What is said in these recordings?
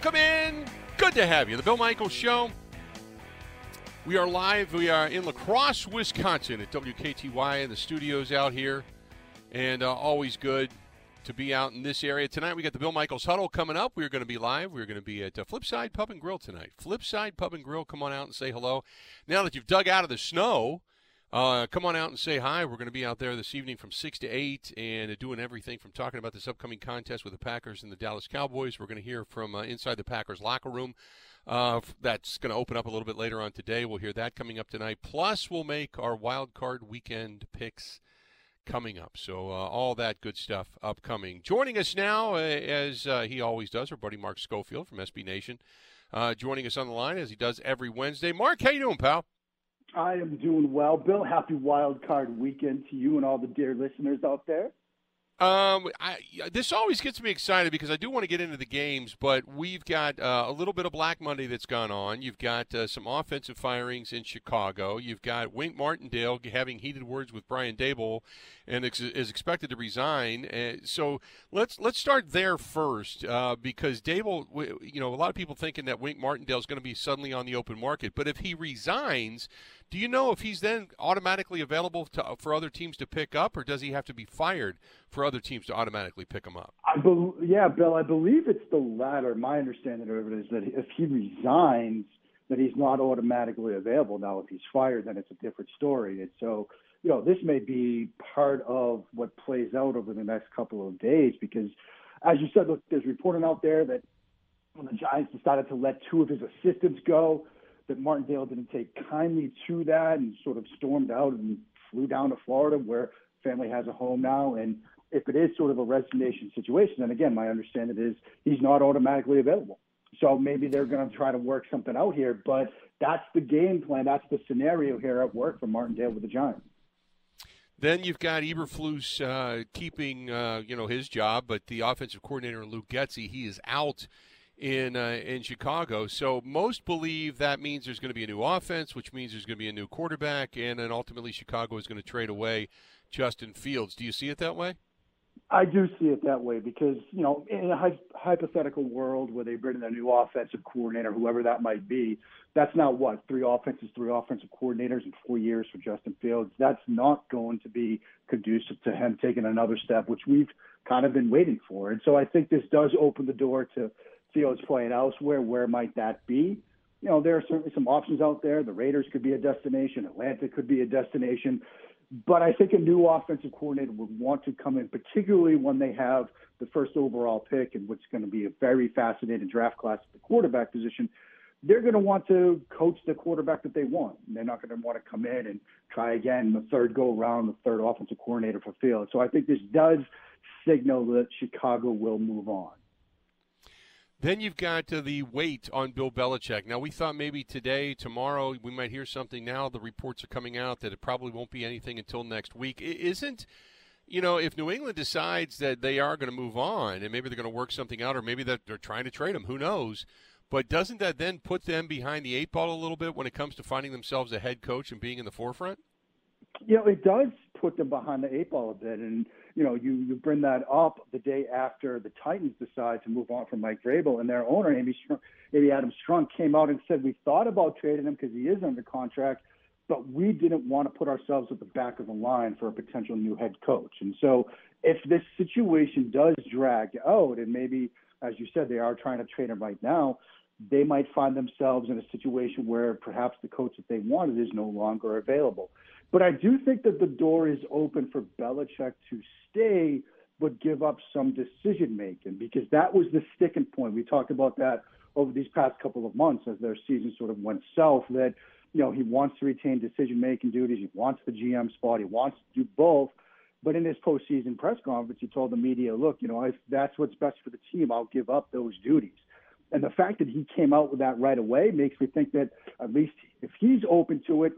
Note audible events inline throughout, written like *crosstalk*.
Welcome in. Good to have you. The Bill Michaels Show. We are live. We are in La Crosse, Wisconsin at WKTY in the studios out here. And uh, always good to be out in this area. Tonight we got the Bill Michaels Huddle coming up. We're going to be live. We're going to be at uh, Flipside Pub and Grill tonight. Flipside Pub and Grill, come on out and say hello. Now that you've dug out of the snow, uh, come on out and say hi. We're going to be out there this evening from 6 to 8 and uh, doing everything from talking about this upcoming contest with the Packers and the Dallas Cowboys. We're going to hear from uh, inside the Packers locker room. Uh, that's going to open up a little bit later on today. We'll hear that coming up tonight. Plus, we'll make our wild card weekend picks coming up. So, uh, all that good stuff upcoming. Joining us now, as he always does, our buddy Mark Schofield from SB Nation. joining us on the line as he does every Wednesday. Mark, how you doing, pal? I am doing well. Bill, happy wild card weekend to you and all the dear listeners out there. Um, I, this always gets me excited because I do want to get into the games, but we've got uh, a little bit of Black Monday that's gone on. You've got uh, some offensive firings in Chicago. You've got Wink Martindale having heated words with Brian Daboll, and ex- is expected to resign. Uh, so let's let's start there first uh, because Daboll, you know, a lot of people thinking that Wink Martindale is going to be suddenly on the open market, but if he resigns do you know if he's then automatically available to, for other teams to pick up, or does he have to be fired for other teams to automatically pick him up? I be- yeah, Bill, I believe it's the latter. My understanding of it is that if he resigns, that he's not automatically available. Now, if he's fired, then it's a different story. And so, you know, this may be part of what plays out over the next couple of days because, as you said, look, there's reporting out there that when the Giants decided to let two of his assistants go, that Martindale didn't take kindly to that and sort of stormed out and flew down to Florida where family has a home now. And if it is sort of a resignation situation, then again, my understanding is he's not automatically available. So maybe they're going to try to work something out here, but that's the game plan. That's the scenario here at work for Martindale with the Giants. Then you've got Eberflus uh, keeping, uh, you know, his job, but the offensive coordinator Luke Getsy, he is out in uh, in Chicago. So most believe that means there's going to be a new offense, which means there's going to be a new quarterback, and then ultimately Chicago is going to trade away Justin Fields. Do you see it that way? I do see it that way because you know in a hypothetical world where they bring in a new offensive coordinator, whoever that might be, that's not what three offenses, three offensive coordinators in four years for Justin Fields. That's not going to be conducive to him taking another step, which we've kind of been waiting for. And so I think this does open the door to Fields playing elsewhere, where might that be? You know, there are certainly some options out there. The Raiders could be a destination. Atlanta could be a destination. But I think a new offensive coordinator would want to come in, particularly when they have the first overall pick and what's going to be a very fascinating draft class at the quarterback position. They're going to want to coach the quarterback that they want. They're not going to want to come in and try again the third go around, the third offensive coordinator for Field. So I think this does signal that Chicago will move on. Then you've got uh, the wait on Bill Belichick. Now, we thought maybe today, tomorrow, we might hear something. Now the reports are coming out that it probably won't be anything until next week. It isn't, you know, if New England decides that they are going to move on and maybe they're going to work something out or maybe that they're trying to trade him, who knows? But doesn't that then put them behind the eight ball a little bit when it comes to finding themselves a head coach and being in the forefront? You know, it does put them behind the eight ball a bit. And you know, you, you bring that up the day after the Titans decide to move on from Mike Vrabel, and their owner, Amy, Strunk, Amy Adams Strunk, came out and said, We thought about trading him because he is under contract, but we didn't want to put ourselves at the back of the line for a potential new head coach. And so if this situation does drag out, and maybe, as you said, they are trying to trade him right now, they might find themselves in a situation where perhaps the coach that they wanted is no longer available. But I do think that the door is open for Belichick to stay, but give up some decision making because that was the sticking point. We talked about that over these past couple of months as their season sort of went south. That you know he wants to retain decision making duties, he wants the GM spot, he wants to do both. But in his postseason press conference, he told the media, "Look, you know, if that's what's best for the team, I'll give up those duties." And the fact that he came out with that right away makes me think that at least if he's open to it,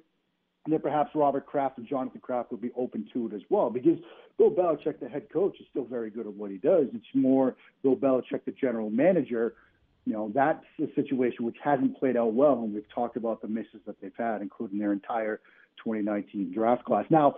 then perhaps Robert Kraft and Jonathan Kraft will be open to it as well. Because Bill Belichick, the head coach, is still very good at what he does. It's more Bill Belichick, the general manager. You know, that's a situation which hasn't played out well, and we've talked about the misses that they've had, including their entire 2019 draft class. Now,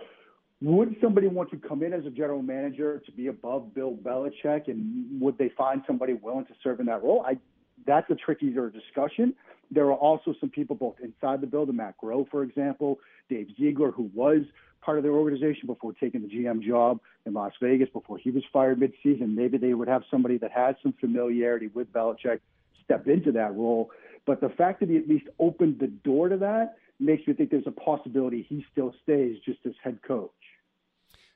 would somebody want to come in as a general manager to be above Bill Belichick, and would they find somebody willing to serve in that role? I that's a trickier discussion. There are also some people both inside the building, Matt Groh, for example, Dave Ziegler, who was part of their organization before taking the GM job in Las Vegas before he was fired midseason. Maybe they would have somebody that has some familiarity with Belichick step into that role. But the fact that he at least opened the door to that makes me think there's a possibility he still stays just as head coach.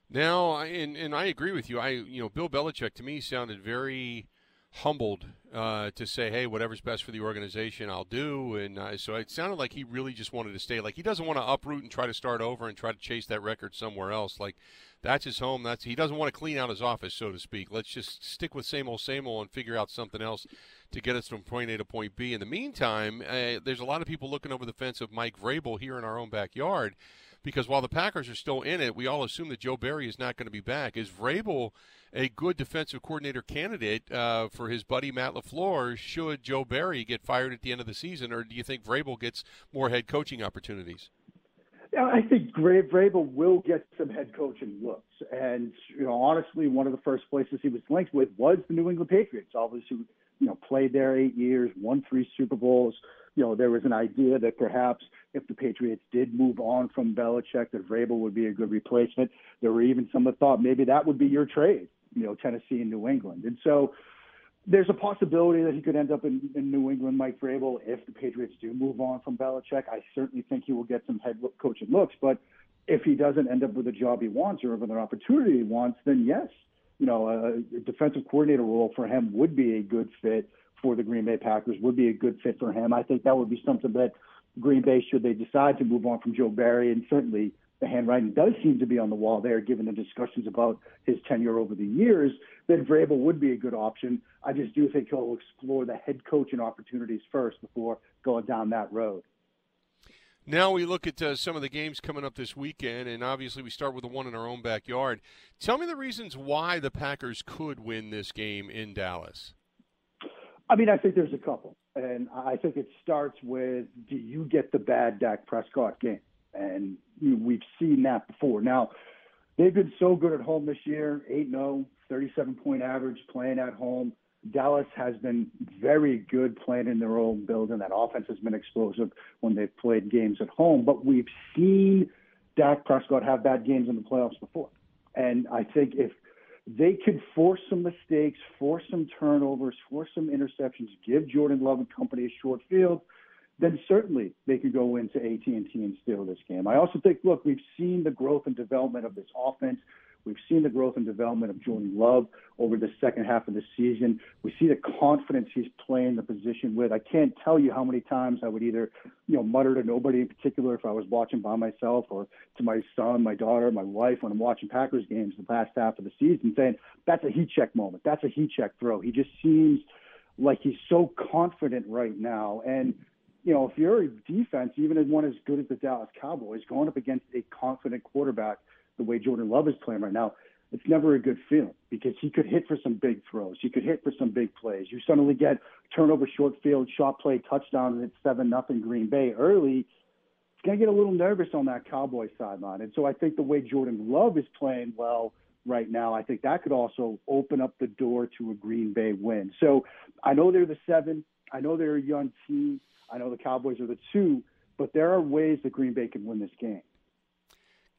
Now, and and I agree with you. I you know Bill Belichick to me sounded very humbled uh, to say, "Hey, whatever's best for the organization, I'll do." And uh, so it sounded like he really just wanted to stay. Like he doesn't want to uproot and try to start over and try to chase that record somewhere else. Like that's his home. That's he doesn't want to clean out his office, so to speak. Let's just stick with same old, same old, and figure out something else to get us from point A to point B. In the meantime, uh, there's a lot of people looking over the fence of Mike Vrabel here in our own backyard because while the Packers are still in it, we all assume that Joe Barry is not going to be back. Is Vrabel a good defensive coordinator candidate uh, for his buddy Matt LaFleur should Joe Barry get fired at the end of the season, or do you think Vrabel gets more head coaching opportunities? I think Vrabel will get some head coaching looks, and you know, honestly, one of the first places he was linked with was the New England Patriots. Obviously, you know, played there eight years, won three Super Bowls. You know, there was an idea that perhaps if the Patriots did move on from Belichick, that Vrabel would be a good replacement. There were even some that thought maybe that would be your trade you know Tennessee and New England. And so there's a possibility that he could end up in, in New England, Mike Vrabel, if the Patriots do move on from Belichick. I certainly think he will get some head coaching looks, but if he doesn't end up with a job he wants or with an opportunity he wants, then yes, you know, a defensive coordinator role for him would be a good fit for the Green Bay Packers, would be a good fit for him. I think that would be something that Green Bay, should they decide to move on from Joe Barry, and certainly the handwriting does seem to be on the wall there, given the discussions about his tenure over the years, then Vrabel would be a good option. I just do think he'll explore the head coaching opportunities first before going down that road. Now we look at uh, some of the games coming up this weekend, and obviously we start with the one in our own backyard. Tell me the reasons why the Packers could win this game in Dallas. I mean, I think there's a couple, and I think it starts with do you get the bad Dak Prescott game? and we've seen that before. Now, they've been so good at home this year 8 0, 37 point average playing at home. Dallas has been very good playing in their own building. That offense has been explosive when they've played games at home. But we've seen Dak Prescott have bad games in the playoffs before. And I think if they could force some mistakes, force some turnovers, force some interceptions, give Jordan Love and company a short field – then certainly they could go into AT&T and steal this game. I also think, look, we've seen the growth and development of this offense. We've seen the growth and development of Jordan Love over the second half of the season. We see the confidence he's playing the position with. I can't tell you how many times I would either, you know, mutter to nobody in particular if I was watching by myself or to my son, my daughter, my wife when I'm watching Packers games the last half of the season saying, that's a heat check moment. That's a heat check throw. He just seems like he's so confident right now. And you know, if you're a defense, even one as good as the Dallas Cowboys, going up against a confident quarterback the way Jordan Love is playing right now, it's never a good feeling because he could hit for some big throws. He could hit for some big plays. You suddenly get turnover, short field, shot play, touchdown, and it's seven nothing Green Bay early. It's to get a little nervous on that Cowboy sideline. And so I think the way Jordan Love is playing well right now, I think that could also open up the door to a Green Bay win. So I know they're the seven. I know they're a young team. I know the Cowboys are the two, but there are ways that Green Bay can win this game.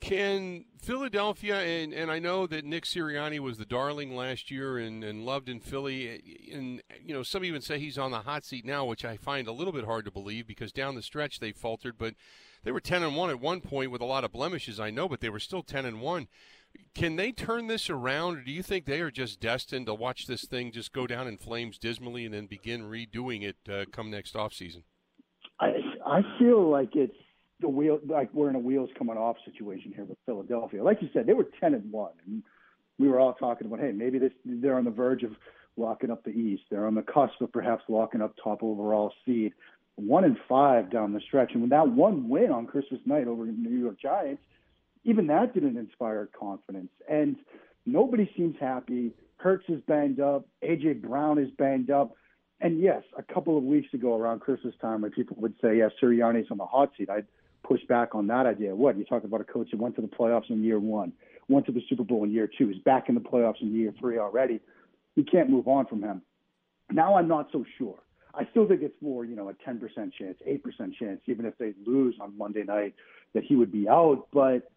Can Philadelphia and, and I know that Nick Sirianni was the darling last year and, and loved in Philly and you know some even say he's on the hot seat now, which I find a little bit hard to believe because down the stretch they faltered, but they were ten and one at one point with a lot of blemishes, I know, but they were still ten and one. Can they turn this around, or do you think they are just destined to watch this thing just go down in flames dismally and then begin redoing it uh, come next offseason? I I feel like it's the wheel like we're in a wheels coming off situation here with Philadelphia. Like you said, they were ten and one, and we were all talking about, hey, maybe this they're on the verge of locking up the East. They're on the cusp of perhaps locking up top overall seed. One and five down the stretch, and with that one win on Christmas night over the New York Giants, even that didn't inspire confidence. And nobody seems happy. Hurts is banged up. AJ Brown is banged up. And yes, a couple of weeks ago around Christmas time, when people would say, "Yes, Sirianni's on the hot seat," I'd push back on that idea. What you talk about a coach that went to the playoffs in year one, went to the Super Bowl in year two, is back in the playoffs in year three already. You can't move on from him. Now I'm not so sure. I still think it's more, you know, a 10% chance, 8% chance, even if they lose on Monday night, that he would be out. But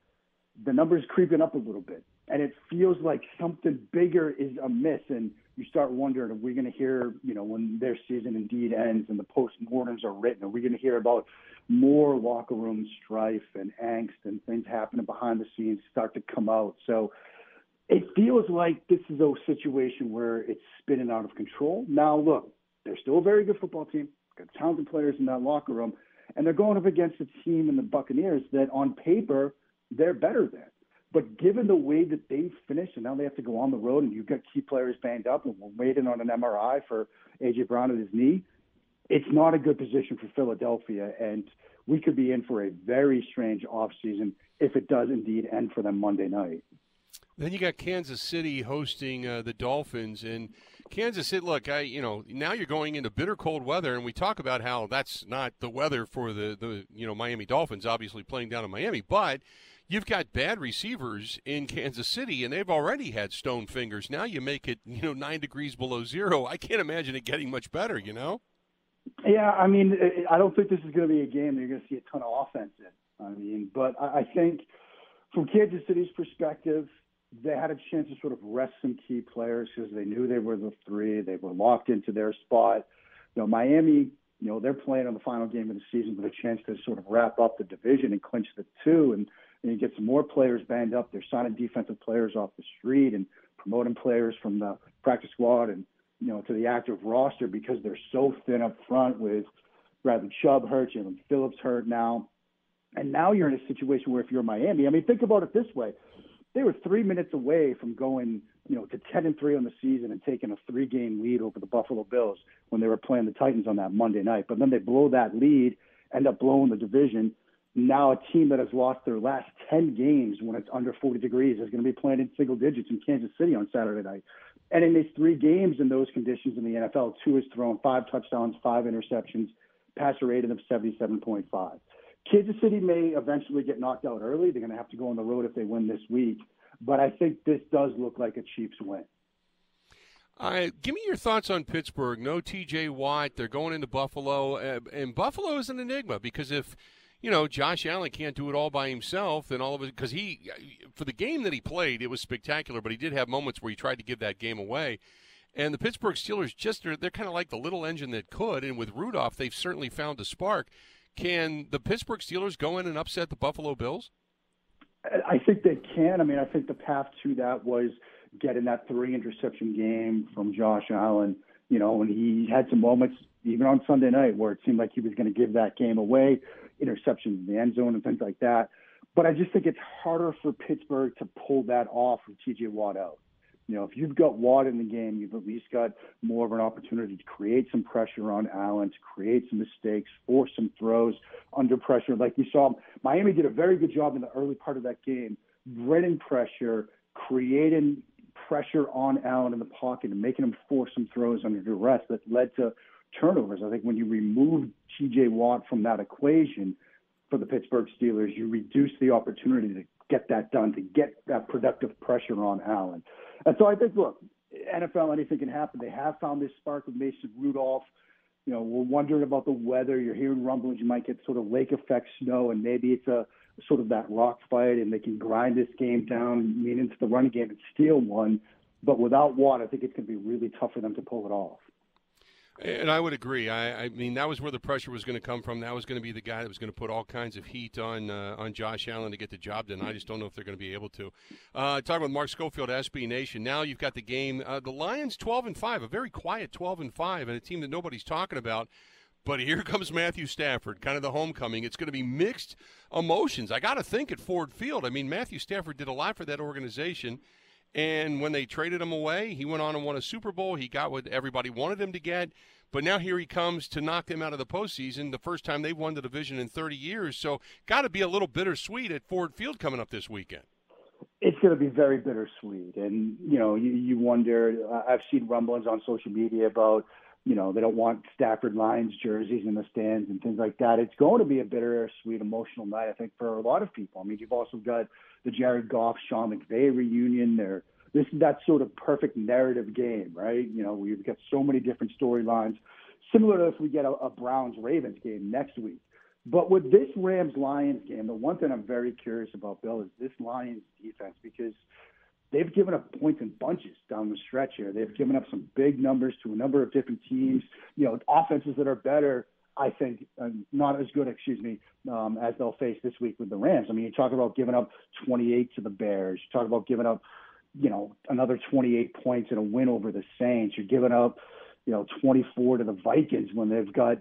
the number's creeping up a little bit. And it feels like something bigger is amiss. And you start wondering, are we going to hear, you know, when their season indeed ends and the postmortems are written, are we going to hear about more locker room strife and angst and things happening behind the scenes start to come out? So it feels like this is a situation where it's spinning out of control. Now, look, they're still a very good football team, got talented players in that locker room, and they're going up against a team in the Buccaneers that on paper they're better than. But given the way that they finished, and now they have to go on the road, and you've got key players banged up, and we're waiting on an MRI for AJ Brown and his knee, it's not a good position for Philadelphia, and we could be in for a very strange offseason if it does indeed end for them Monday night. Then you got Kansas City hosting uh, the Dolphins, and Kansas City. Look, I you know now you're going into bitter cold weather, and we talk about how that's not the weather for the the you know Miami Dolphins, obviously playing down in Miami, but you've got bad receivers in Kansas City, and they've already had stone fingers. Now you make it, you know, nine degrees below zero. I can't imagine it getting much better. You know? Yeah, I mean, I don't think this is going to be a game that you're going to see a ton of offense in. I mean, but I think from Kansas City's perspective, they had a chance to sort of rest some key players because they knew they were the three. They were locked into their spot. You know, Miami, you know, they're playing on the final game of the season with a chance to sort of wrap up the division and clinch the two. And and you get some more players banged up. They're signing defensive players off the street and promoting players from the practice squad and you know to the active roster because they're so thin up front with Bradley Chubb hurt, Jaelan Phillips hurt now, and now you're in a situation where if you're Miami, I mean, think about it this way: they were three minutes away from going you know to 10 and three on the season and taking a three game lead over the Buffalo Bills when they were playing the Titans on that Monday night, but then they blow that lead, end up blowing the division now a team that has lost their last 10 games when it's under 40 degrees is going to be playing in single digits in Kansas City on Saturday night. And in these three games in those conditions in the NFL, Tua has thrown five touchdowns, five interceptions, passer rating of 77.5. Kansas City may eventually get knocked out early. They're going to have to go on the road if they win this week. But I think this does look like a Chiefs win. Uh, give me your thoughts on Pittsburgh. No T.J. Watt. They're going into Buffalo, uh, and Buffalo is an enigma because if you know, Josh Allen can't do it all by himself, then all of it because he, for the game that he played, it was spectacular. But he did have moments where he tried to give that game away. And the Pittsburgh Steelers just are, they're kind of like the little engine that could. And with Rudolph, they've certainly found a spark. Can the Pittsburgh Steelers go in and upset the Buffalo Bills? I think they can. I mean, I think the path to that was getting that three interception game from Josh Allen. You know, and he had some moments even on Sunday night where it seemed like he was going to give that game away interceptions in the end zone and things like that. But I just think it's harder for Pittsburgh to pull that off with TJ Watt out. You know, if you've got Watt in the game, you've at least got more of an opportunity to create some pressure on Allen, to create some mistakes, force some throws under pressure. Like we saw, Miami did a very good job in the early part of that game, bringing pressure, creating pressure on Allen in the pocket, and making him force some throws under duress that led to turnovers. I think when you remove TJ Watt from that equation for the Pittsburgh Steelers, you reduce the opportunity to get that done, to get that productive pressure on Allen. And so I think, look, NFL, anything can happen. They have found this spark with Mason Rudolph. You know, we're wondering about the weather. You're hearing rumblings. You might get sort of lake effect snow, and maybe it's a sort of that rock fight, and they can grind this game down, mean into the running game and steal one. But without Watt, I think it's going to be really tough for them to pull it off. And I would agree. I, I, mean, that was where the pressure was going to come from. That was going to be the guy that was going to put all kinds of heat on uh, on Josh Allen to get the job done. I just don't know if they're going to be able to. Uh, talking with Mark Schofield, SB Nation. Now you've got the game. Uh, the Lions, twelve and five, a very quiet twelve and five, and a team that nobody's talking about. But here *laughs* comes Matthew Stafford, kind of the homecoming. It's going to be mixed emotions. I got to think at Ford Field. I mean, Matthew Stafford did a lot for that organization. And when they traded him away, he went on and won a Super Bowl. He got what everybody wanted him to get. But now here he comes to knock them out of the postseason, the first time they've won the division in 30 years. So got to be a little bittersweet at Ford Field coming up this weekend. It's going to be very bittersweet. And, you know, you, you wonder, uh, I've seen rumblings on social media about, you know, they don't want Stafford Lions jerseys in the stands and things like that. It's going to be a bittersweet, emotional night, I think, for a lot of people. I mean, you've also got the Jared Goff, Sean McVay reunion. They're this is that sort of perfect narrative game, right? You know, we've got so many different storylines similar to if we get a, a Browns Ravens game next week. But with this Rams Lions game, the one thing I'm very curious about, Bill, is this Lions defense because they've given up points in bunches down the stretch here. They've given up some big numbers to a number of different teams. You know, offenses that are better, I think, uh, not as good, excuse me, um, as they'll face this week with the Rams. I mean, you talk about giving up 28 to the Bears. You talk about giving up, you know, another 28 points in a win over the Saints. You're giving up, you know, 24 to the Vikings when they've got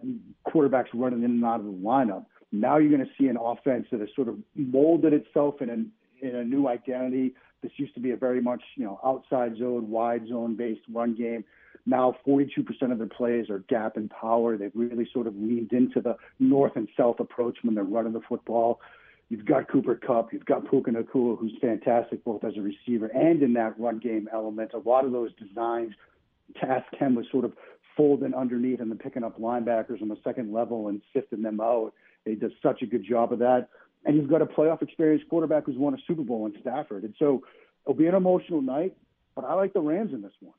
quarterbacks running in and out of the lineup. Now you're going to see an offense that has sort of molded itself in a, in a new identity. This used to be a very much, you know, outside zone, wide zone based run game. Now 42% of their plays are gap and power. They've really sort of leaned into the north and south approach when they're running the football. You've got Cooper Kupp, you've got Puka Nacua, who's fantastic both as a receiver and in that run game element. A lot of those designs, task him was sort of folding underneath and then picking up linebackers on the second level and sifting them out. He does such a good job of that. And you've got a playoff experienced quarterback who's won a Super Bowl in Stafford. And so it'll be an emotional night, but I like the Rams in this one.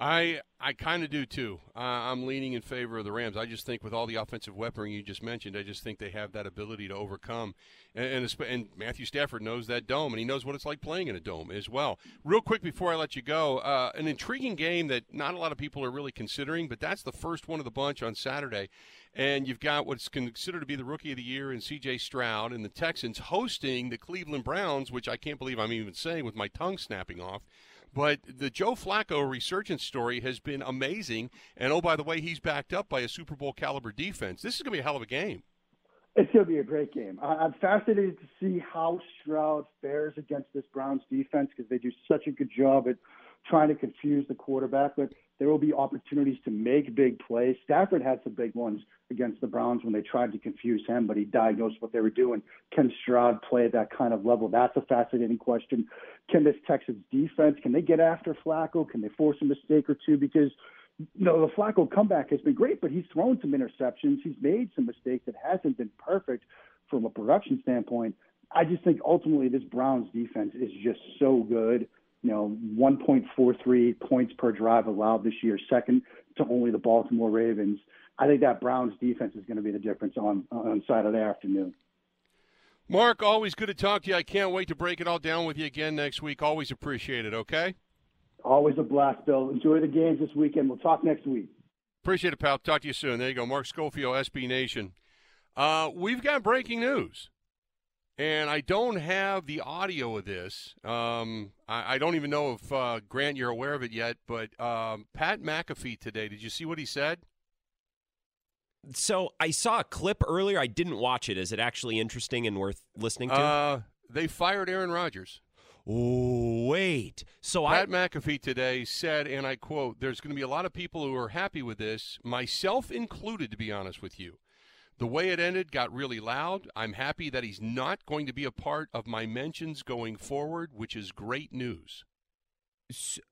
I I kind of do too. Uh, I'm leaning in favor of the Rams. I just think with all the offensive weaponry you just mentioned, I just think they have that ability to overcome. And, and, and Matthew Stafford knows that dome, and he knows what it's like playing in a dome as well. Real quick before I let you go, uh, an intriguing game that not a lot of people are really considering, but that's the first one of the bunch on Saturday. And you've got what's considered to be the rookie of the year in C.J. Stroud and the Texans hosting the Cleveland Browns, which I can't believe I'm even saying with my tongue snapping off. But the Joe Flacco resurgence story has been amazing. And oh, by the way, he's backed up by a Super Bowl caliber defense. This is going to be a hell of a game. It's going to be a great game. I'm fascinated to see how Stroud fares against this Browns defense because they do such a good job at trying to confuse the quarterback. But there will be opportunities to make big plays. Stafford had some big ones against the Browns when they tried to confuse him, but he diagnosed what they were doing. Can Stroud play at that kind of level? That's a fascinating question. Can this Texans defense, can they get after Flacco? Can they force a mistake or two? Because you know, the Flacco comeback has been great, but he's thrown some interceptions. He's made some mistakes. It hasn't been perfect from a production standpoint. I just think ultimately this Browns defense is just so good you know, 1.43 points per drive allowed this year, second to only the Baltimore Ravens. I think that Browns defense is going to be the difference on on Saturday afternoon. Mark, always good to talk to you. I can't wait to break it all down with you again next week. Always appreciate it, okay? Always a blast, Bill. Enjoy the games this weekend. We'll talk next week. Appreciate it, pal. Talk to you soon. There you go. Mark Schofield, SB Nation. Uh, we've got breaking news and I don't have the audio of this. Um, I, I, don't even know if uh, Grant you're aware of it yet, but um, Pat McAfee today. Did you see what he said? So I saw a clip earlier. I didn't watch it. Is it actually interesting and worth listening to? Uh, they fired Aaron Rodgers. Oh, wait. So Pat I... McAfee today said, and I quote, "There's going to be a lot of people who are happy with this, myself included, to be honest with you." The way it ended got really loud. I'm happy that he's not going to be a part of my mentions going forward, which is great news. So,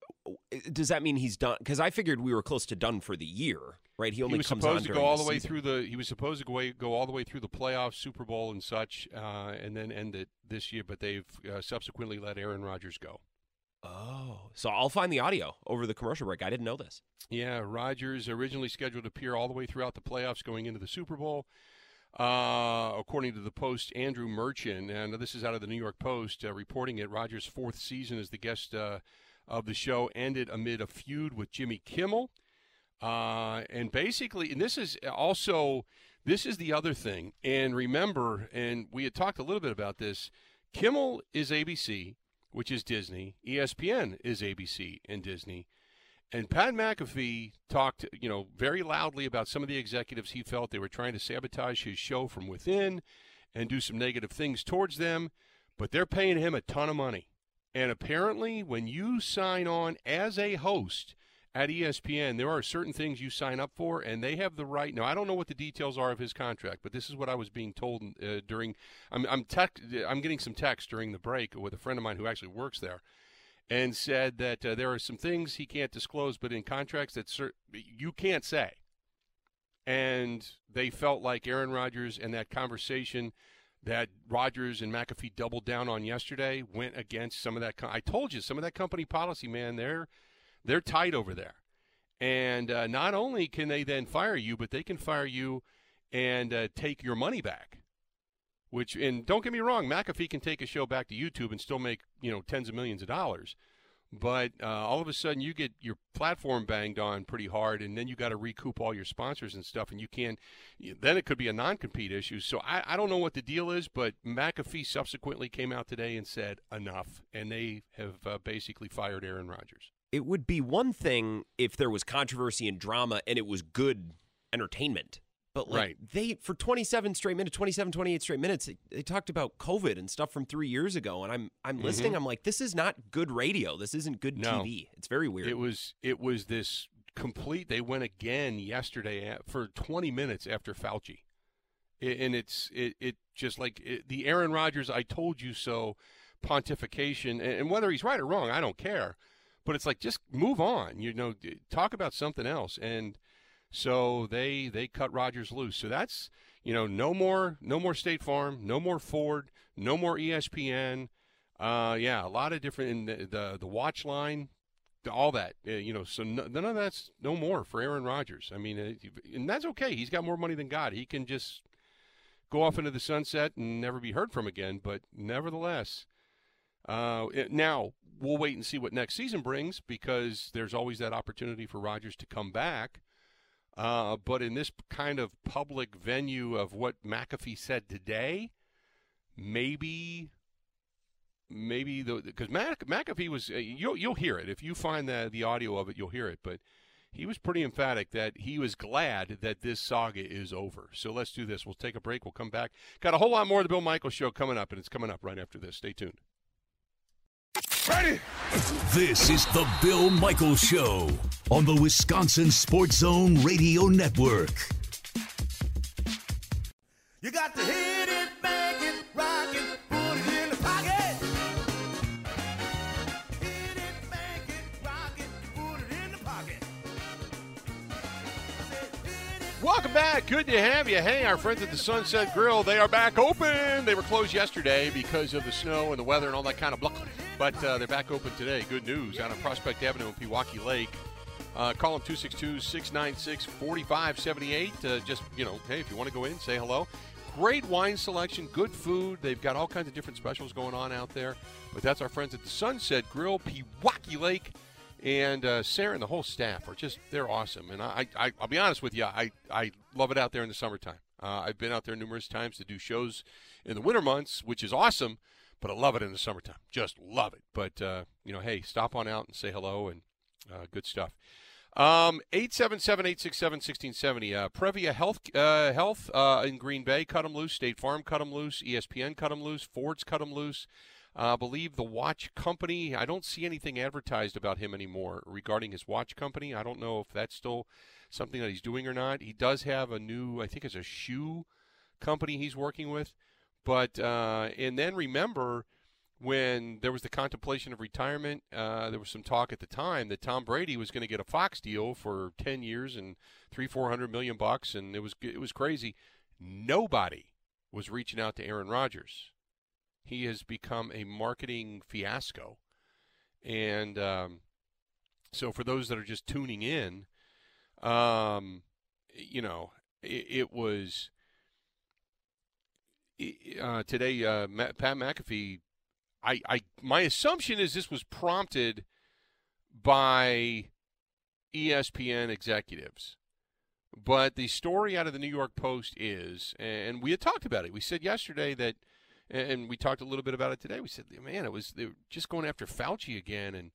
does that mean he's done? Because I figured we were close to done for the year, right? He only he was comes supposed to go all the, the way through the. He was supposed to go, go all the way through the playoffs, Super Bowl, and such, uh, and then end it this year. But they've uh, subsequently let Aaron Rodgers go. Oh, so I'll find the audio over the commercial break. I didn't know this. Yeah, Rodgers originally scheduled to appear all the way throughout the playoffs going into the Super Bowl. Uh, according to the Post, Andrew Marchand, and this is out of the New York Post, uh, reporting it. Rodgers' fourth season as the guest uh, of the show ended amid a feud with Jimmy Kimmel. Uh, and basically, and this is also this is the other thing. And remember, and we had talked a little bit about this. Kimmel is ABC which is Disney. ESPN is ABC and Disney. And Pat McAfee talked, you know, very loudly about some of the executives he felt they were trying to sabotage his show from within and do some negative things towards them, but they're paying him a ton of money. And apparently, when you sign on as a host at ESPN, there are certain things you sign up for, and they have the right. Now, I don't know what the details are of his contract, but this is what I was being told uh, during. I'm I'm, tech, I'm getting some text during the break with a friend of mine who actually works there, and said that uh, there are some things he can't disclose, but in contracts that you can't say. And they felt like Aaron Rodgers and that conversation that Rodgers and McAfee doubled down on yesterday went against some of that. I told you some of that company policy, man. They're they're tight over there. And uh, not only can they then fire you, but they can fire you and uh, take your money back. Which and don't get me wrong, McAfee can take a show back to YouTube and still make you know tens of millions of dollars. But uh, all of a sudden, you get your platform banged on pretty hard, and then you got to recoup all your sponsors and stuff, and you can't. Then it could be a non-compete issue. So I, I don't know what the deal is, but McAfee subsequently came out today and said enough, and they have uh, basically fired Aaron Rodgers. It would be one thing if there was controversy and drama and it was good entertainment. But like Right. they for 27 straight minutes, 27 28 straight minutes, they, they talked about COVID and stuff from 3 years ago and I'm I'm listening, I'm like this is not good radio. This isn't good Mm-hmm. No. TV. It's very weird. It was it was this complete. They went again yesterday at, for 20 minutes after Fauci, I- and it's it it just like it, the Aaron Rodgers "I told you so" pontification, and, and whether he's right or wrong, I don't care. But it's like just move on. You know, talk about something else. And so they they cut Rodgers loose. So that's you know no more no more State Farm, no more Ford, no more ESPN. Uh, yeah, a lot of different in the the, the watch line, all that. Uh, you know, so no, none of that's no more for Aaron Rodgers. I mean, uh, and that's okay. He's got more money than God. He can just go off into the sunset and never be heard from again. But nevertheless, uh, now we'll wait and see what next season brings because there's always that opportunity for Rodgers to come back. Uh, but in this kind of public venue of what McAfee said today, maybe, maybe the because Mac, McAfee was uh, you'll you'll hear it if you find the the audio of it, you'll hear it. But he was pretty emphatic that he was glad that this saga is over. So let's do this. We'll take a break. We'll come back. Got a whole lot more of the Bill Michael show coming up, and it's coming up right after this. Stay tuned. Ready? This is the Bill Michaels Show on the Wisconsin Sports Zone Radio Network. You got to hit it, bang it, rock it, put it in the pocket. Hit it, bang it, rock it, put it in the pocket. I said, hit it, Welcome back. Good to have you. Hey, our friends at the Sunset Grill, they are back open. They were closed yesterday because of the snow and the weather and all that kind of blah. But uh, they're back open today. Good news. Out on Prospect Avenue in Pewaukee Lake. Uh, call them 262 696 4578. Uh, Just, you know, hey, if you want to go in, say hello. Great wine selection, good food. They've got all kinds of different specials going on out there. But that's our friends at the Sunset Grill, Pewaukee Lake and uh, Sarah and the whole staff are just they're awesome. And I, I I'll be honest with you, I I love it out there in the summertime. Uh, I've been out there numerous times to do shows in the winter months, which is awesome. But I love it in the summertime, just love it. But uh, you know, hey, stop on out and say hello and uh, good stuff. Um, 877-867-1670. Uh, Prevea Health, uh, Health uh, in Green Bay cut them loose. State Farm cut them loose. ESPN cut them loose. Ford's cut them loose. Uh, I believe the watch company, I don't see anything advertised about him anymore regarding his watch company. I don't know if that's still something that he's doing or not. He does have a new, I think it's a shoe company he's working with. But, uh, and then remember when there was the contemplation of retirement, uh, there was some talk at the time that Tom Brady was going to get a Fox deal for 10 years and three, 400 million bucks. And it was, it was crazy. Nobody was reaching out to Aaron Rodgers he has become a marketing fiasco. And um, so, for those that are just tuning in, um, you know, it, it was uh, today. Uh, Pat McAfee. I, I, my assumption is this was prompted by ESPN executives. But the story out of the New York Post is, and we had talked about it. We said yesterday that and we talked a little bit about it today. We said, man, it was they were just going after Fauci again, and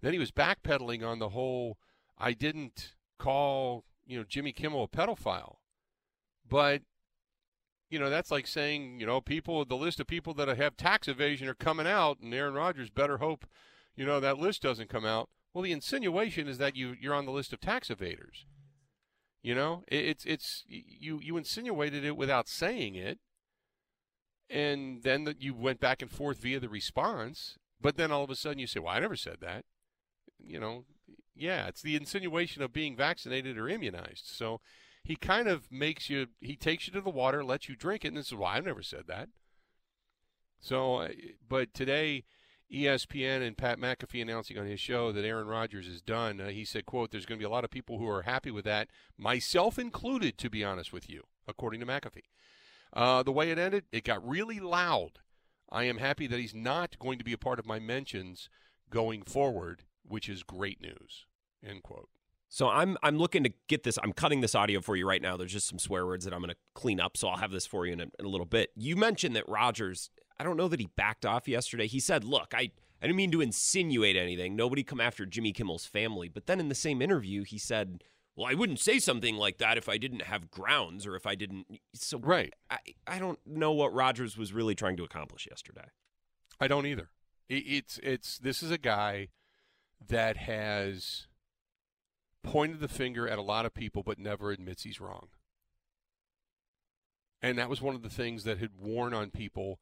then he was backpedaling on the whole. I didn't call you know Jimmy Kimmel a pedophile, but you know that's like saying you know people the list of people that have tax evasion are coming out, and Aaron Rodgers better hope you know that list doesn't come out. Well, the insinuation is that you you're on the list of tax evaders. You know, it, it's it's you you insinuated it without saying it and then the, you went back and forth via the response. But then all of a sudden you say, "Well, I never said that." You know, yeah, it's the insinuation of being vaccinated or immunized. So he kind of makes you, he takes you to the water, lets you drink it, and this is why i've never said that. So, uh, but today ESPN and Pat McAfee announcing on his show that Aaron Rodgers is done. Uh, he said, "quote There's going to be a lot of people who are happy with that, myself included, to be honest with you." According to McAfee, uh, the way it ended, it got really loud. I am happy that he's not going to be a part of my mentions going forward, which is great news. End quote. So I'm I'm looking to get this. I'm cutting this audio for you right now. There's just some swear words that I'm going to clean up. So I'll have this for you in a, in a little bit. You mentioned that Rodgers. I don't know that he backed off yesterday. He said, "Look, I I didn't mean to insinuate anything. Nobody come after Jimmy Kimmel's family." But then in the same interview, he said, "Well, I wouldn't say something like that if I didn't have grounds or if I didn't." So Right. I I don't know what Rodgers was really trying to accomplish yesterday. I don't either. It, it's it's this is a guy that has pointed the finger at a lot of people, but never admits he's wrong. And that was one of the things that had worn on people.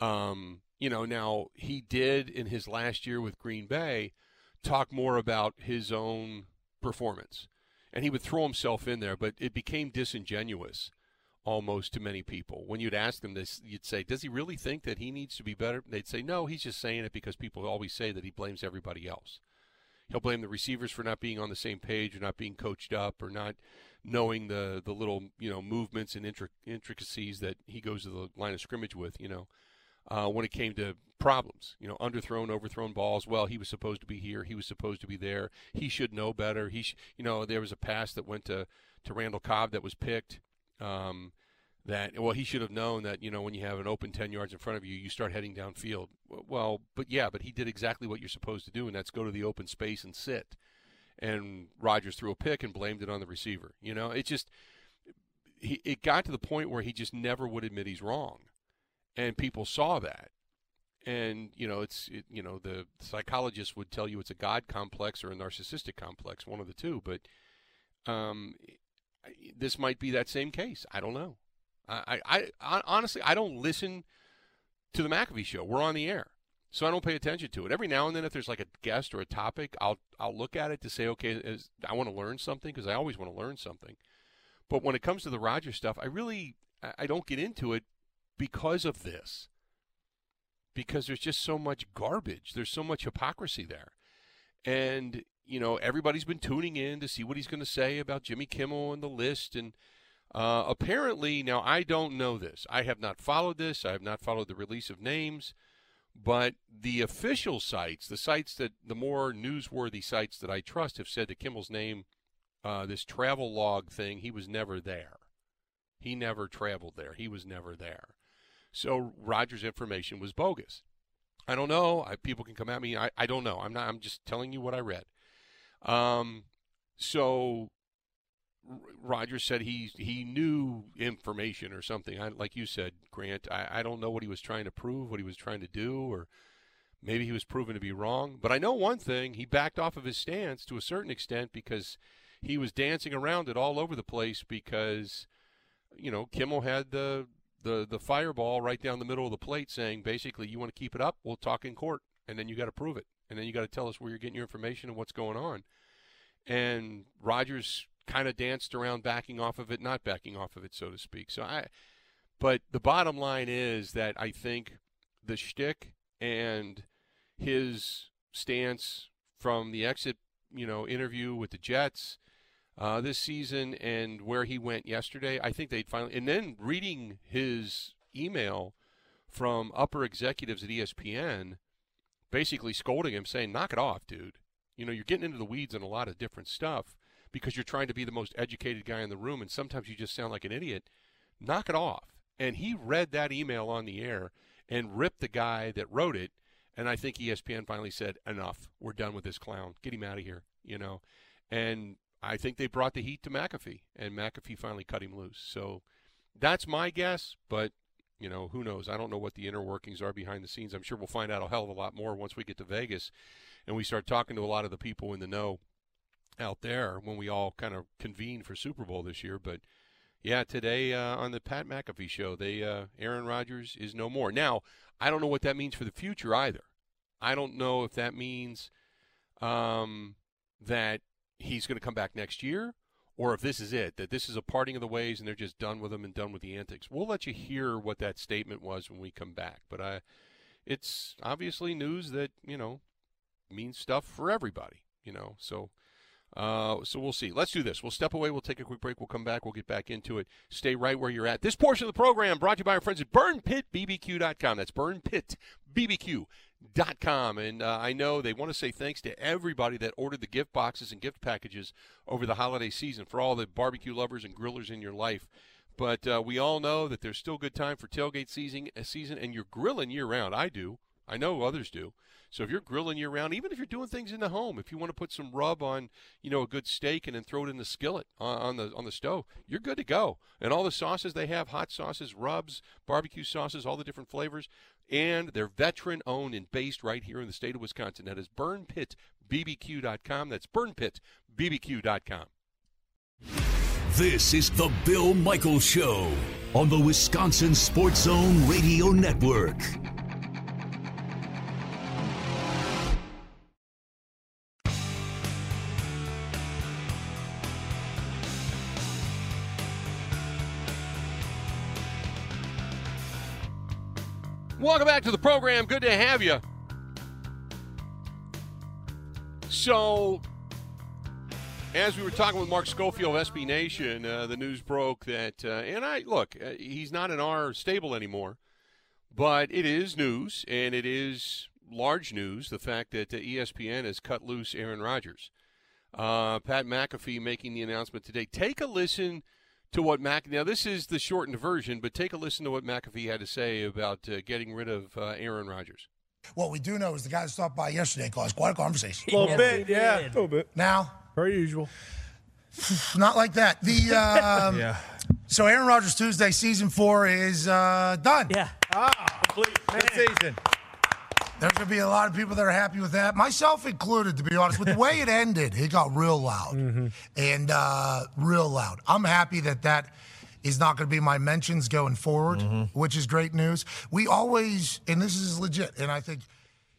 Um, you know, now he did in his last year with Green Bay talk more about his own performance, and he would throw himself in there, but it became disingenuous almost to many people. When you'd ask them this, you'd say, "Does he really think that he needs to be better?" They'd say, "No, he's just saying it because people always say that he blames everybody else." He'll blame the receivers for not being on the same page or not being coached up or not knowing the the little you know movements and intric- intricacies that he goes to the line of scrimmage with. You know, uh, when it came to problems, you know, underthrown, overthrown balls. Well, he was supposed to be here. He was supposed to be there. He should know better. He, sh- you know, there was a pass that went to to Randall Cobb that was picked. Um, that well, he should have known that you know when you have an open ten yards in front of you, you start heading downfield. Well, but yeah, but he did exactly what you're supposed to do, and that's go to the open space and sit. And Rodgers threw a pick and blamed it on the receiver. You know, it just he, it got to the point where he just never would admit he's wrong, and people saw that. And you know, it's it, you know the psychologists would tell you it's a god complex or a narcissistic complex, one of the two. But um, this might be that same case. I don't know. I, I, I honestly I don't listen to the McAfee show. We're on the air, so I don't pay attention to it. Every now and then, if there's like a guest or a topic, I'll I'll look at it to say, okay, is, I want to learn something because I always want to learn something. But when it comes to the Roger stuff, I really I I don't get into it because of this. Because there's just so much garbage. There's so much hypocrisy there. And, you know, everybody's been tuning in to see what he's going to say about Jimmy Kimmel and the list. And uh, apparently, now I don't know this. I have not followed this. I have not followed the release of names. But the official sites, the sites that the more newsworthy sites that I trust, have said that Kimmel's name, uh, this travel log thing, he was never there. He never traveled there. He was never there. So Rodgers' information was bogus. I don't know. I, people can come at me. I, I don't know. I'm not. I'm just telling you what I read. Um, so Rodgers said he he knew information or something. I, like you said, Grant. I, I don't know what he was trying to prove, what he was trying to do, or maybe he was proven to be wrong. But I know one thing: he backed off of his stance to a certain extent because he was dancing around it all over the place because you know Kimmel had the the the fireball right down the middle of the plate, saying basically, you want to keep it up, we'll talk in court, and then you got to prove it, and then you got to tell us where you're getting your information and what's going on. And Rodgers kind of danced around backing off of it, not backing off of it, so to speak. So I, but the bottom line is that I think the shtick and his stance from the exit, you know, interview with the Jets uh, this season and where he went yesterday, I think they'd finally. And then reading his email from upper executives at ESPN, basically scolding him, saying, "Knock it off, dude. You know, you're getting into the weeds on a lot of different stuff because you're trying to be the most educated guy in the room, and sometimes you just sound like an idiot. Knock it off." And he read that email on the air and ripped the guy that wrote it. And I think ESPN finally said, "Enough. We're done with this clown. Get him out of here." You know, and I think they brought the heat to McAfee, and McAfee finally cut him loose. So that's my guess, but you know, who knows? I don't know what the inner workings are behind the scenes. I'm sure we'll find out a hell of a lot more once we get to Vegas and we start talking to a lot of the people in the know out there when we all kind of convene for Super Bowl this year. But yeah, today uh, on the Pat McAfee show, they uh, Aaron Rodgers is no more. Now, I don't know what that means for the future either. I don't know if that means um, that he's going to come back next year or if this is it, that this is a parting of the ways and they're just done with him and done with the antics. We'll let you hear what that statement was when we come back. But I, it's obviously news that you know means stuff for everybody. You know, so uh, so we'll see. Let's do this. We'll step away. We'll take a quick break. We'll come back. We'll get back into it. Stay right where you're at. This portion of the program brought to you by our friends at BurnPitBBQ.com. That's BurnPitBBQ.com. And uh, I know they want to say thanks to everybody that ordered the gift boxes and gift packages over the holiday season for all the barbecue lovers and grillers in your life. But uh, we all know that there's still good time for tailgate season, uh, season, and you're grilling year round. I do. I know others do. So if you're grilling year round, even if you're doing things in the home, if you want to put some rub on, you know, a good steak and then throw it in the skillet on, the on the stove, you're good to go. And all the sauces they have, hot sauces, rubs, barbecue sauces, all the different flavors, and they're veteran owned and based right here in the state of Wisconsin. That is burnpitbbq.com. That's burnpitbbq.com. This is the Bill Michaels Show on the Wisconsin Sports Zone Radio Network. Welcome back to the program. Good to have you. So, as we were talking with Mark Schofield of SB Nation, uh, the news broke that, uh, and I look, uh, he's not in our stable anymore, but it is news, and it is large news. The fact that uh, ESPN has cut loose Aaron Rodgers. Uh, Pat McAfee making the announcement today. Take a listen to what Mac. Now this is the shortened version, but take a listen to what McAfee had to say about uh, getting rid of uh, Aaron Rodgers. What we do know is the guy that stopped by yesterday caused quite a conversation. A little bit, yeah. A little bit. Now, Per usual. *sighs* not like that. The *laughs* um, Yeah. so Aaron Rodgers Tuesday season four is uh, done. Yeah. Ah, complete season. There's gonna be a lot of people that are happy with that, myself included. To be honest, with the way it *laughs* ended, it got real loud mm-hmm. and uh, real loud. I'm happy that that is not going to be my mentions going forward, mm-hmm. which is great news. We always, and this is legit, and I think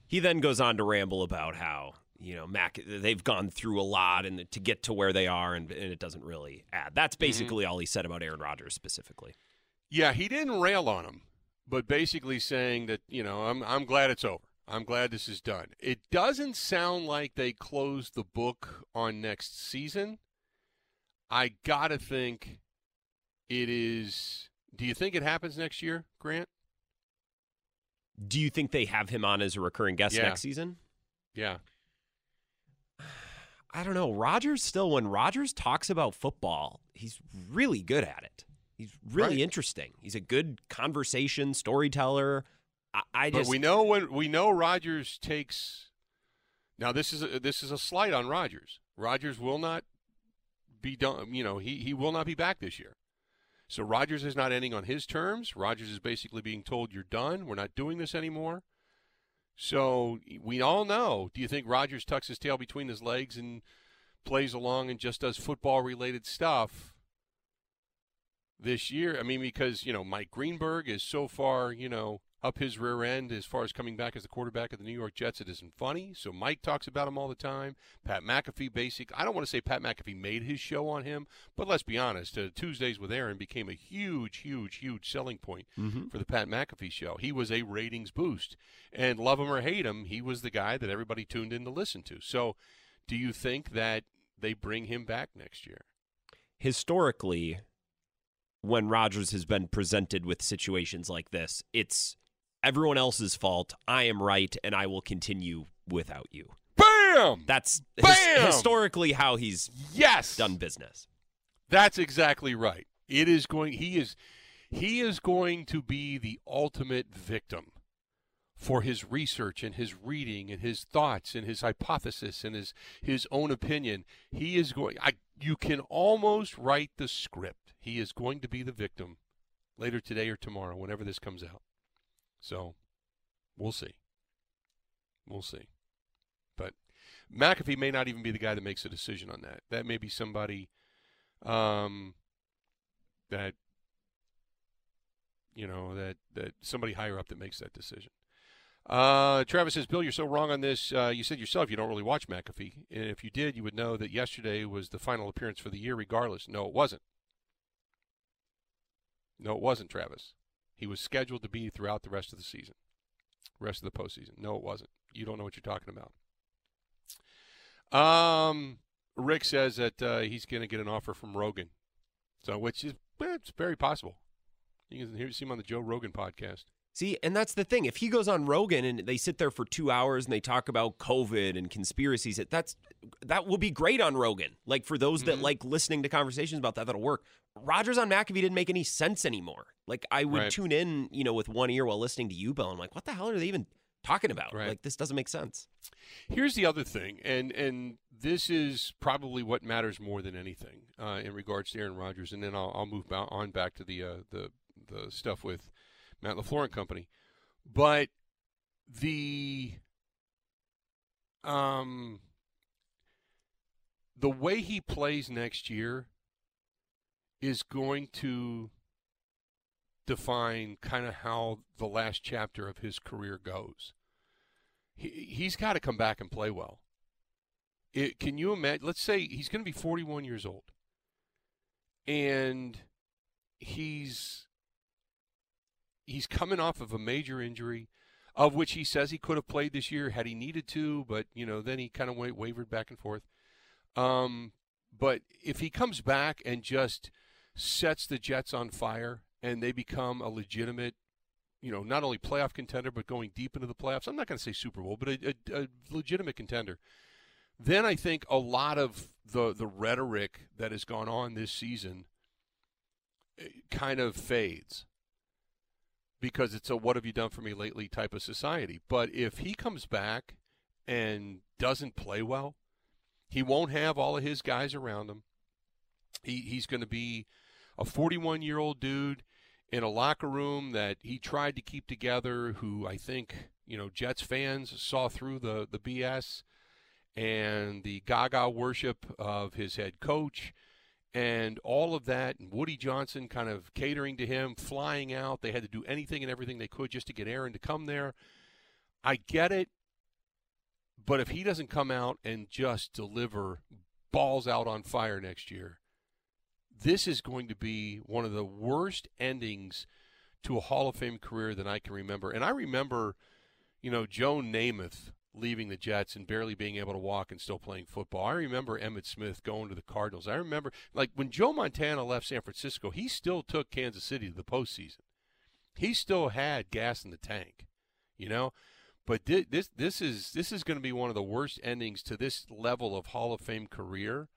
He then goes on to ramble about how you know Mac they've gone through a lot and to get to where they are, and, and it doesn't really add. That's mm-hmm. basically all he said about Aaron Rodgers specifically. Yeah, he didn't rail on him, but basically saying that you know I'm I'm glad it's over. I'm glad this is done. It doesn't sound like they closed the book on next season. I gotta think it is. Do you think it happens next year, Grant? Do you think they have him on as a recurring guest Yeah. next season? Yeah. *sighs* I don't know. Rodgers still, when Rodgers talks about football, he's really good at it. He's really Right. interesting. He's a good conversation storyteller. I, I But we know when we know Rodgers takes. Now this is a, this is a slight on Rodgers. Rodgers will not be done. You know he he will not be back this year. So Rodgers is not ending on his terms. Rodgers is basically being told you're done. We're not doing this anymore. So we all know. Do you think Rodgers tucks his tail between his legs and plays along and just does football related stuff this year? I mean, because you know Mike Greenberg is so far you know up his rear end as far as coming back as the quarterback of the New York Jets. It isn't funny. So Mike talks about him all the time. Pat McAfee, basic. I don't want to say Pat McAfee made his show on him, but let's be honest. Uh, Tuesdays with Aaron became a huge, huge, huge selling point for the Pat McAfee show. He was a ratings boost, and love him or hate him, he was the guy that everybody tuned in to listen to. So, do you think that they bring him back next year? historically, when Rodgers has been presented with situations like this, it's everyone else's fault. I am right, and I will continue without you. Bam! That's his- Bam! historically how he's yes, done business. That's exactly right. It is going. He is. He is going to be the ultimate victim for his research and his reading and his thoughts and his hypothesis and his his own opinion. He is going. I. You can almost write the script. He is going to be the victim later today or tomorrow, whenever this comes out. So, we'll see. We'll see. But McAfee may not even be the guy that makes a decision on that. That may be somebody um, that you know that that somebody higher up that makes that decision. Uh, Travis says, Bill, you're so wrong on this. Uh, you said yourself you don't really watch McAfee, and if you did, you would know that yesterday was the final appearance for the year, regardless. No, it wasn't. No, it wasn't, Travis. He was scheduled to be throughout the rest of the season. rest of the postseason. No, it wasn't. You don't know what you're talking about. Um, Rick says that uh, he's going to get an offer from Rogan, so which is well, it's very possible. You can hear see him on the Joe Rogan podcast. See, and that's the thing. If he goes on Rogan and they sit there for two hours and they talk about COVID and conspiracies, that's that will be great on Rogan. Like for those that like listening to conversations about that, that'll work. Rodgers on McAfee didn't make any sense anymore. Like I would Right. tune in, you know, with one ear while listening to you, Bill. I'm like, what the hell are they even talking about? Right. Like this doesn't make sense. Here's the other thing, and and this is probably what matters more than anything uh, in regards to Aaron Rodgers, and then I'll, I'll move on back to the uh, the the stuff with Matt LaFleur and company. But the um the way he plays next year is going to define kind of how the last chapter of his career goes he, he's got to come back and play well. It, can you imagine? Let's say he's going to be 41 years old, and he's he's coming off of a major injury, of which he says he could have played this year had he needed to, but you know then he kind of wa- wavered back and forth. Um, but if he comes back and just sets the Jets on fire and they become a legitimate you know, not only playoff contender, but going deep into the playoffs. I'm not going to say Super Bowl, but a, a, a legitimate contender. Then I think a lot of the, the rhetoric that has gone on this season eh, kind of fades because it's a what have you done for me lately type of society. But if he comes back and doesn't play well, he won't have all of his guys around him. He, he's going to be a 41 year old dude in a locker room that he tried to keep together, who I think, you know, Jets fans saw through the, the BS and the gaga worship of his head coach and all of that, and Woody Johnson kind of catering to him, flying out. They had to do anything and everything they could just to get Aaron to come there. I get it, but if he doesn't come out and just deliver balls out on fire next year, this is going to be one of the worst endings to a Hall of Fame career that I can remember. And I remember, you know, Joe Namath leaving the Jets and barely being able to walk and still playing football. I remember Emmitt Smith going to the Cardinals. I remember, like, when Joe Montana left San Francisco, he still took Kansas City to the postseason. He still had gas in the tank, you know. But this this is this is going to be one of the worst endings to this level of Hall of Fame career.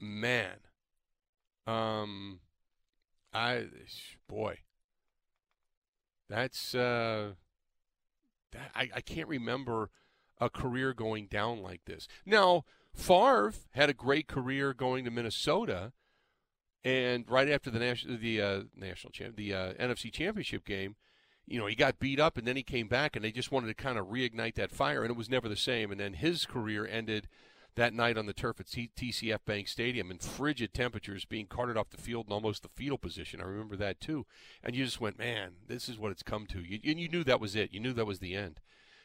Man, um, I boy, that's uh, that I, I can't remember a career going down like this. Now, Favre had a great career going to Minnesota, and right after the national the uh, national champ the uh, NFC Championship game, you know, he got beat up, and then he came back, and they just wanted to kind of reignite that fire, and it was never the same. And then his career ended that night on the turf at TCF Bank Stadium in frigid temperatures, being carted off the field in almost the fetal position. I remember that too. And you just went, man, this is what it's come to. You, and you knew that was it. You knew that was the end.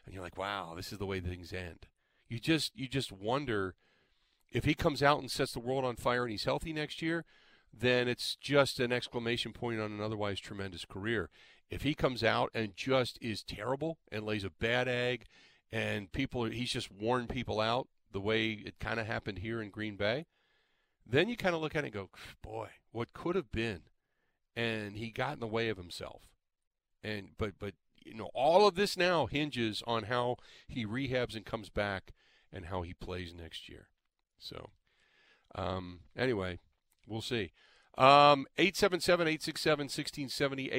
And you're like, wow, this is the way things end. You just you just wonder if he comes out and sets the world on fire and he's healthy next year, then it's just an exclamation point on an otherwise tremendous career. If he comes out and just is terrible and lays a bad egg, and people he's just worn people out the way it kind of happened here in Green Bay, then you kind of look at it and go, boy, what could have been, and he got in the way of himself. And but but you know all of this now hinges on how he rehabs and comes back and how he plays next year. So um, anyway, we'll see. Um, 877-867-1670,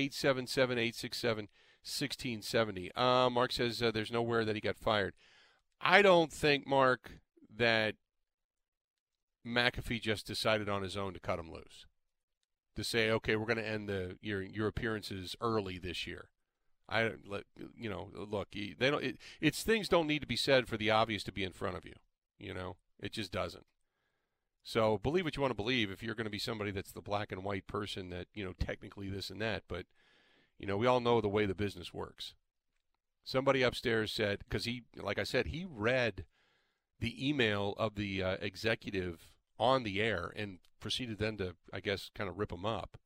877-867-1670. Uh, Mark says uh, there's nowhere that he got fired. I don't think, Mark, that McAfee just decided on his own to cut him loose. To say, okay, we're going to end the your your appearances early this year. I let you know. Look, they don't. It, it's things don't need to be said for the obvious to be in front of you. You know, it just doesn't. So believe what you want to believe. If you're going to be somebody that's the black and white person that you know technically this and that, but you know we all know the way the business works. Somebody upstairs said because he, like I said, he read the email of the uh, executive on the air and proceeded then to, I guess, kind of rip him up.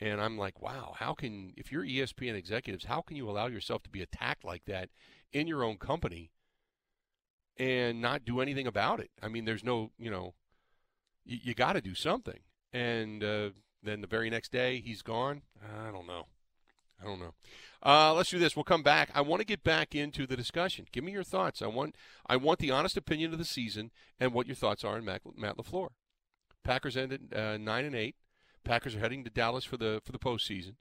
And I'm like, wow, how can if you're ESPN executives, how can you allow yourself to be attacked like that in your own company and not do anything about it? I mean, there's no, you know, you, you got to do something. And uh, then the very next day, he's gone. I don't know. I don't know. Uh, let's do this. We'll come back. I want to get back into the discussion. Give me your thoughts. I want I want the honest opinion of the season and what your thoughts are on Matt, Matt LaFleur. Packers ended uh, nine and eight. Packers are heading to Dallas for the for the postseason.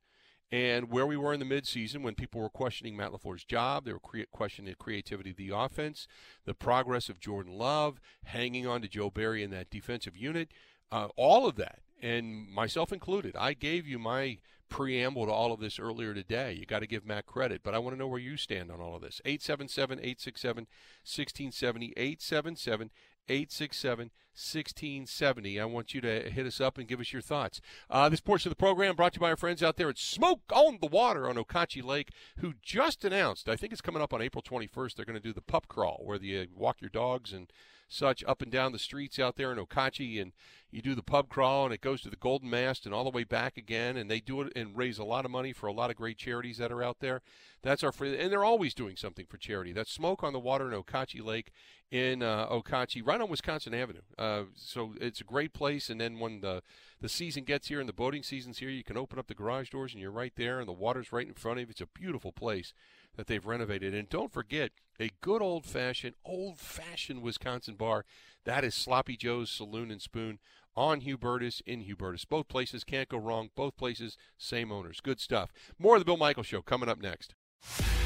And where we were in the midseason when people were questioning Matt LaFleur's job, they were cre- questioning the creativity of the offense, the progress of Jordan Love, hanging on to Joe Barry in that defensive unit, uh, all of that, and myself included. I gave you my preamble to all of this earlier today. You got to give Matt credit, but I want to know where you stand on all of this. 877 867 1670, 877 867 1670. I want you to hit us up and give us your thoughts. Uh, this portion of the program brought to you by our friends out there at Smoke on the Water on Okauchee Lake, who just announced, I think it's coming up on April 21st, they're going to do the pup crawl where you walk your dogs and such up and down the streets out there in Okauchee, and you do the pub crawl, and it goes to the Golden Mast and all the way back again, and they do it and raise a lot of money for a lot of great charities that are out there. That's our free, and they're always doing something for charity. That's Smoke on the Water in Okauchee Lake in uh, Okauchee, right on Wisconsin Avenue. Uh, Uh, so it's a great place, and then when the the season gets here and the boating season's here, you can open up the garage doors and you're right there, and the water's right in front of you. It's a beautiful place that they've renovated. And don't forget, a good old fashioned, old fashioned Wisconsin bar. That is Sloppy Joe's Saloon and Spoon on Hubertus in Hubertus. Both places can't go wrong. Both places, same owners. Good stuff. More of the Bill Michael Show coming up next.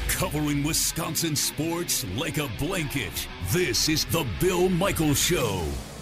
Covering Wisconsin sports like a blanket. This is the Bill Michael Show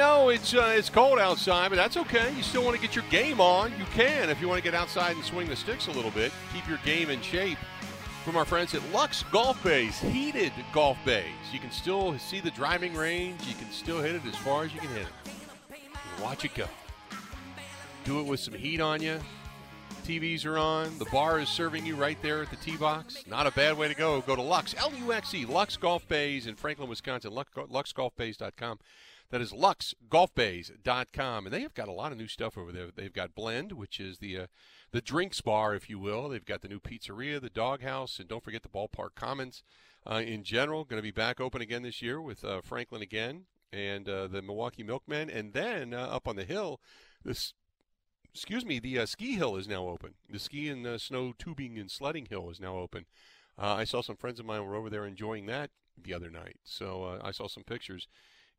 Know it's uh, it's cold outside, but that's okay. You still want to get your game on. You can if you want to get outside and swing the sticks a little bit. Keep your game in shape. From our friends at Luxe Golf Bays, heated golf bays. You can still see the driving range. You can still hit it as far as you can hit it. Watch it go. Do it with some heat on you. TVs are on. The bar is serving you right there at the tee box. Not a bad way to go. Go to Luxe, L U X E, Luxe Golf Bays in Franklin, Wisconsin. Luxe, LuxGolfBays.com. That is luxgolfbays.com. And they have got a lot of new stuff over there. They've got Blend, which is the uh, the drinks bar, if you will. They've got the new pizzeria, the doghouse, and don't forget the ballpark commons uh, in general. Going to be back open again this year with uh, Franklin again and uh, the Milwaukee Milkmen. And then uh, up on the hill, this excuse me, the uh, ski hill is now open. The ski and snow tubing and sledding hill is now open. I saw some friends of mine were over there enjoying that the other night. So I saw some pictures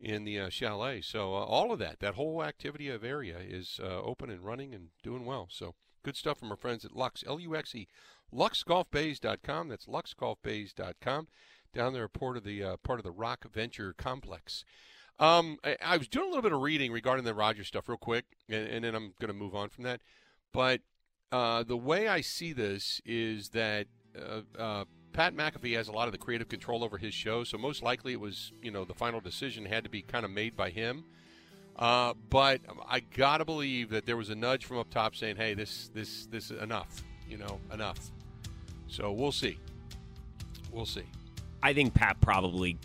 in the uh, chalet. So uh, all of that, that whole activity of area is uh, open and running and doing well. So good stuff from our friends at Luxe, L-U-X-E, luxgolfbays.com. That's luxgolfbays.com. Down there, part of the uh, part of the ROC Venture Complex. Um, I, I was doing a little bit of reading regarding the Rodgers stuff real quick, and, and then I'm going to move on from that. But uh, the way I see this is that uh, Pat McAfee has a lot of the creative control over his show, so most likely it was, you know, the final decision had to be kind of made by him. Uh, but I gotta believe that there was a nudge from up top saying, "Hey, this, this, this is enough. You know, enough." So we'll see. We'll see. I think Pat probably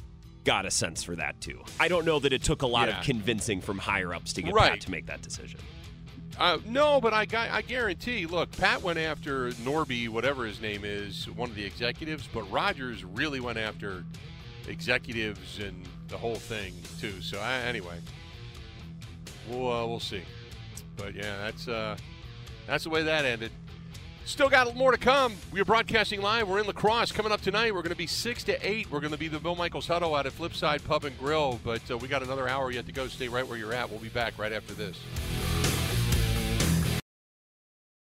got a sense for that too. I don't know that it took a lot Yeah. of convincing from higher ups to get Right. Pat to make that decision. Uh, no, but I I guarantee. Look, Pat went after Norby, whatever his name is, one of the executives, but Rodgers really went after executives and the whole thing too. So I, anyway, we'll uh, we'll see. But yeah, that's uh, that's the way that ended. Still got more to come. We are broadcasting live. We're in Lacrosse. Coming up tonight, we're going to be 6 to 8. We're going to be the Bill Michaels Huddle out at Flipside Pub and Grill. But uh, we got another hour yet to go. Stay right where you're at. We'll be back right after this.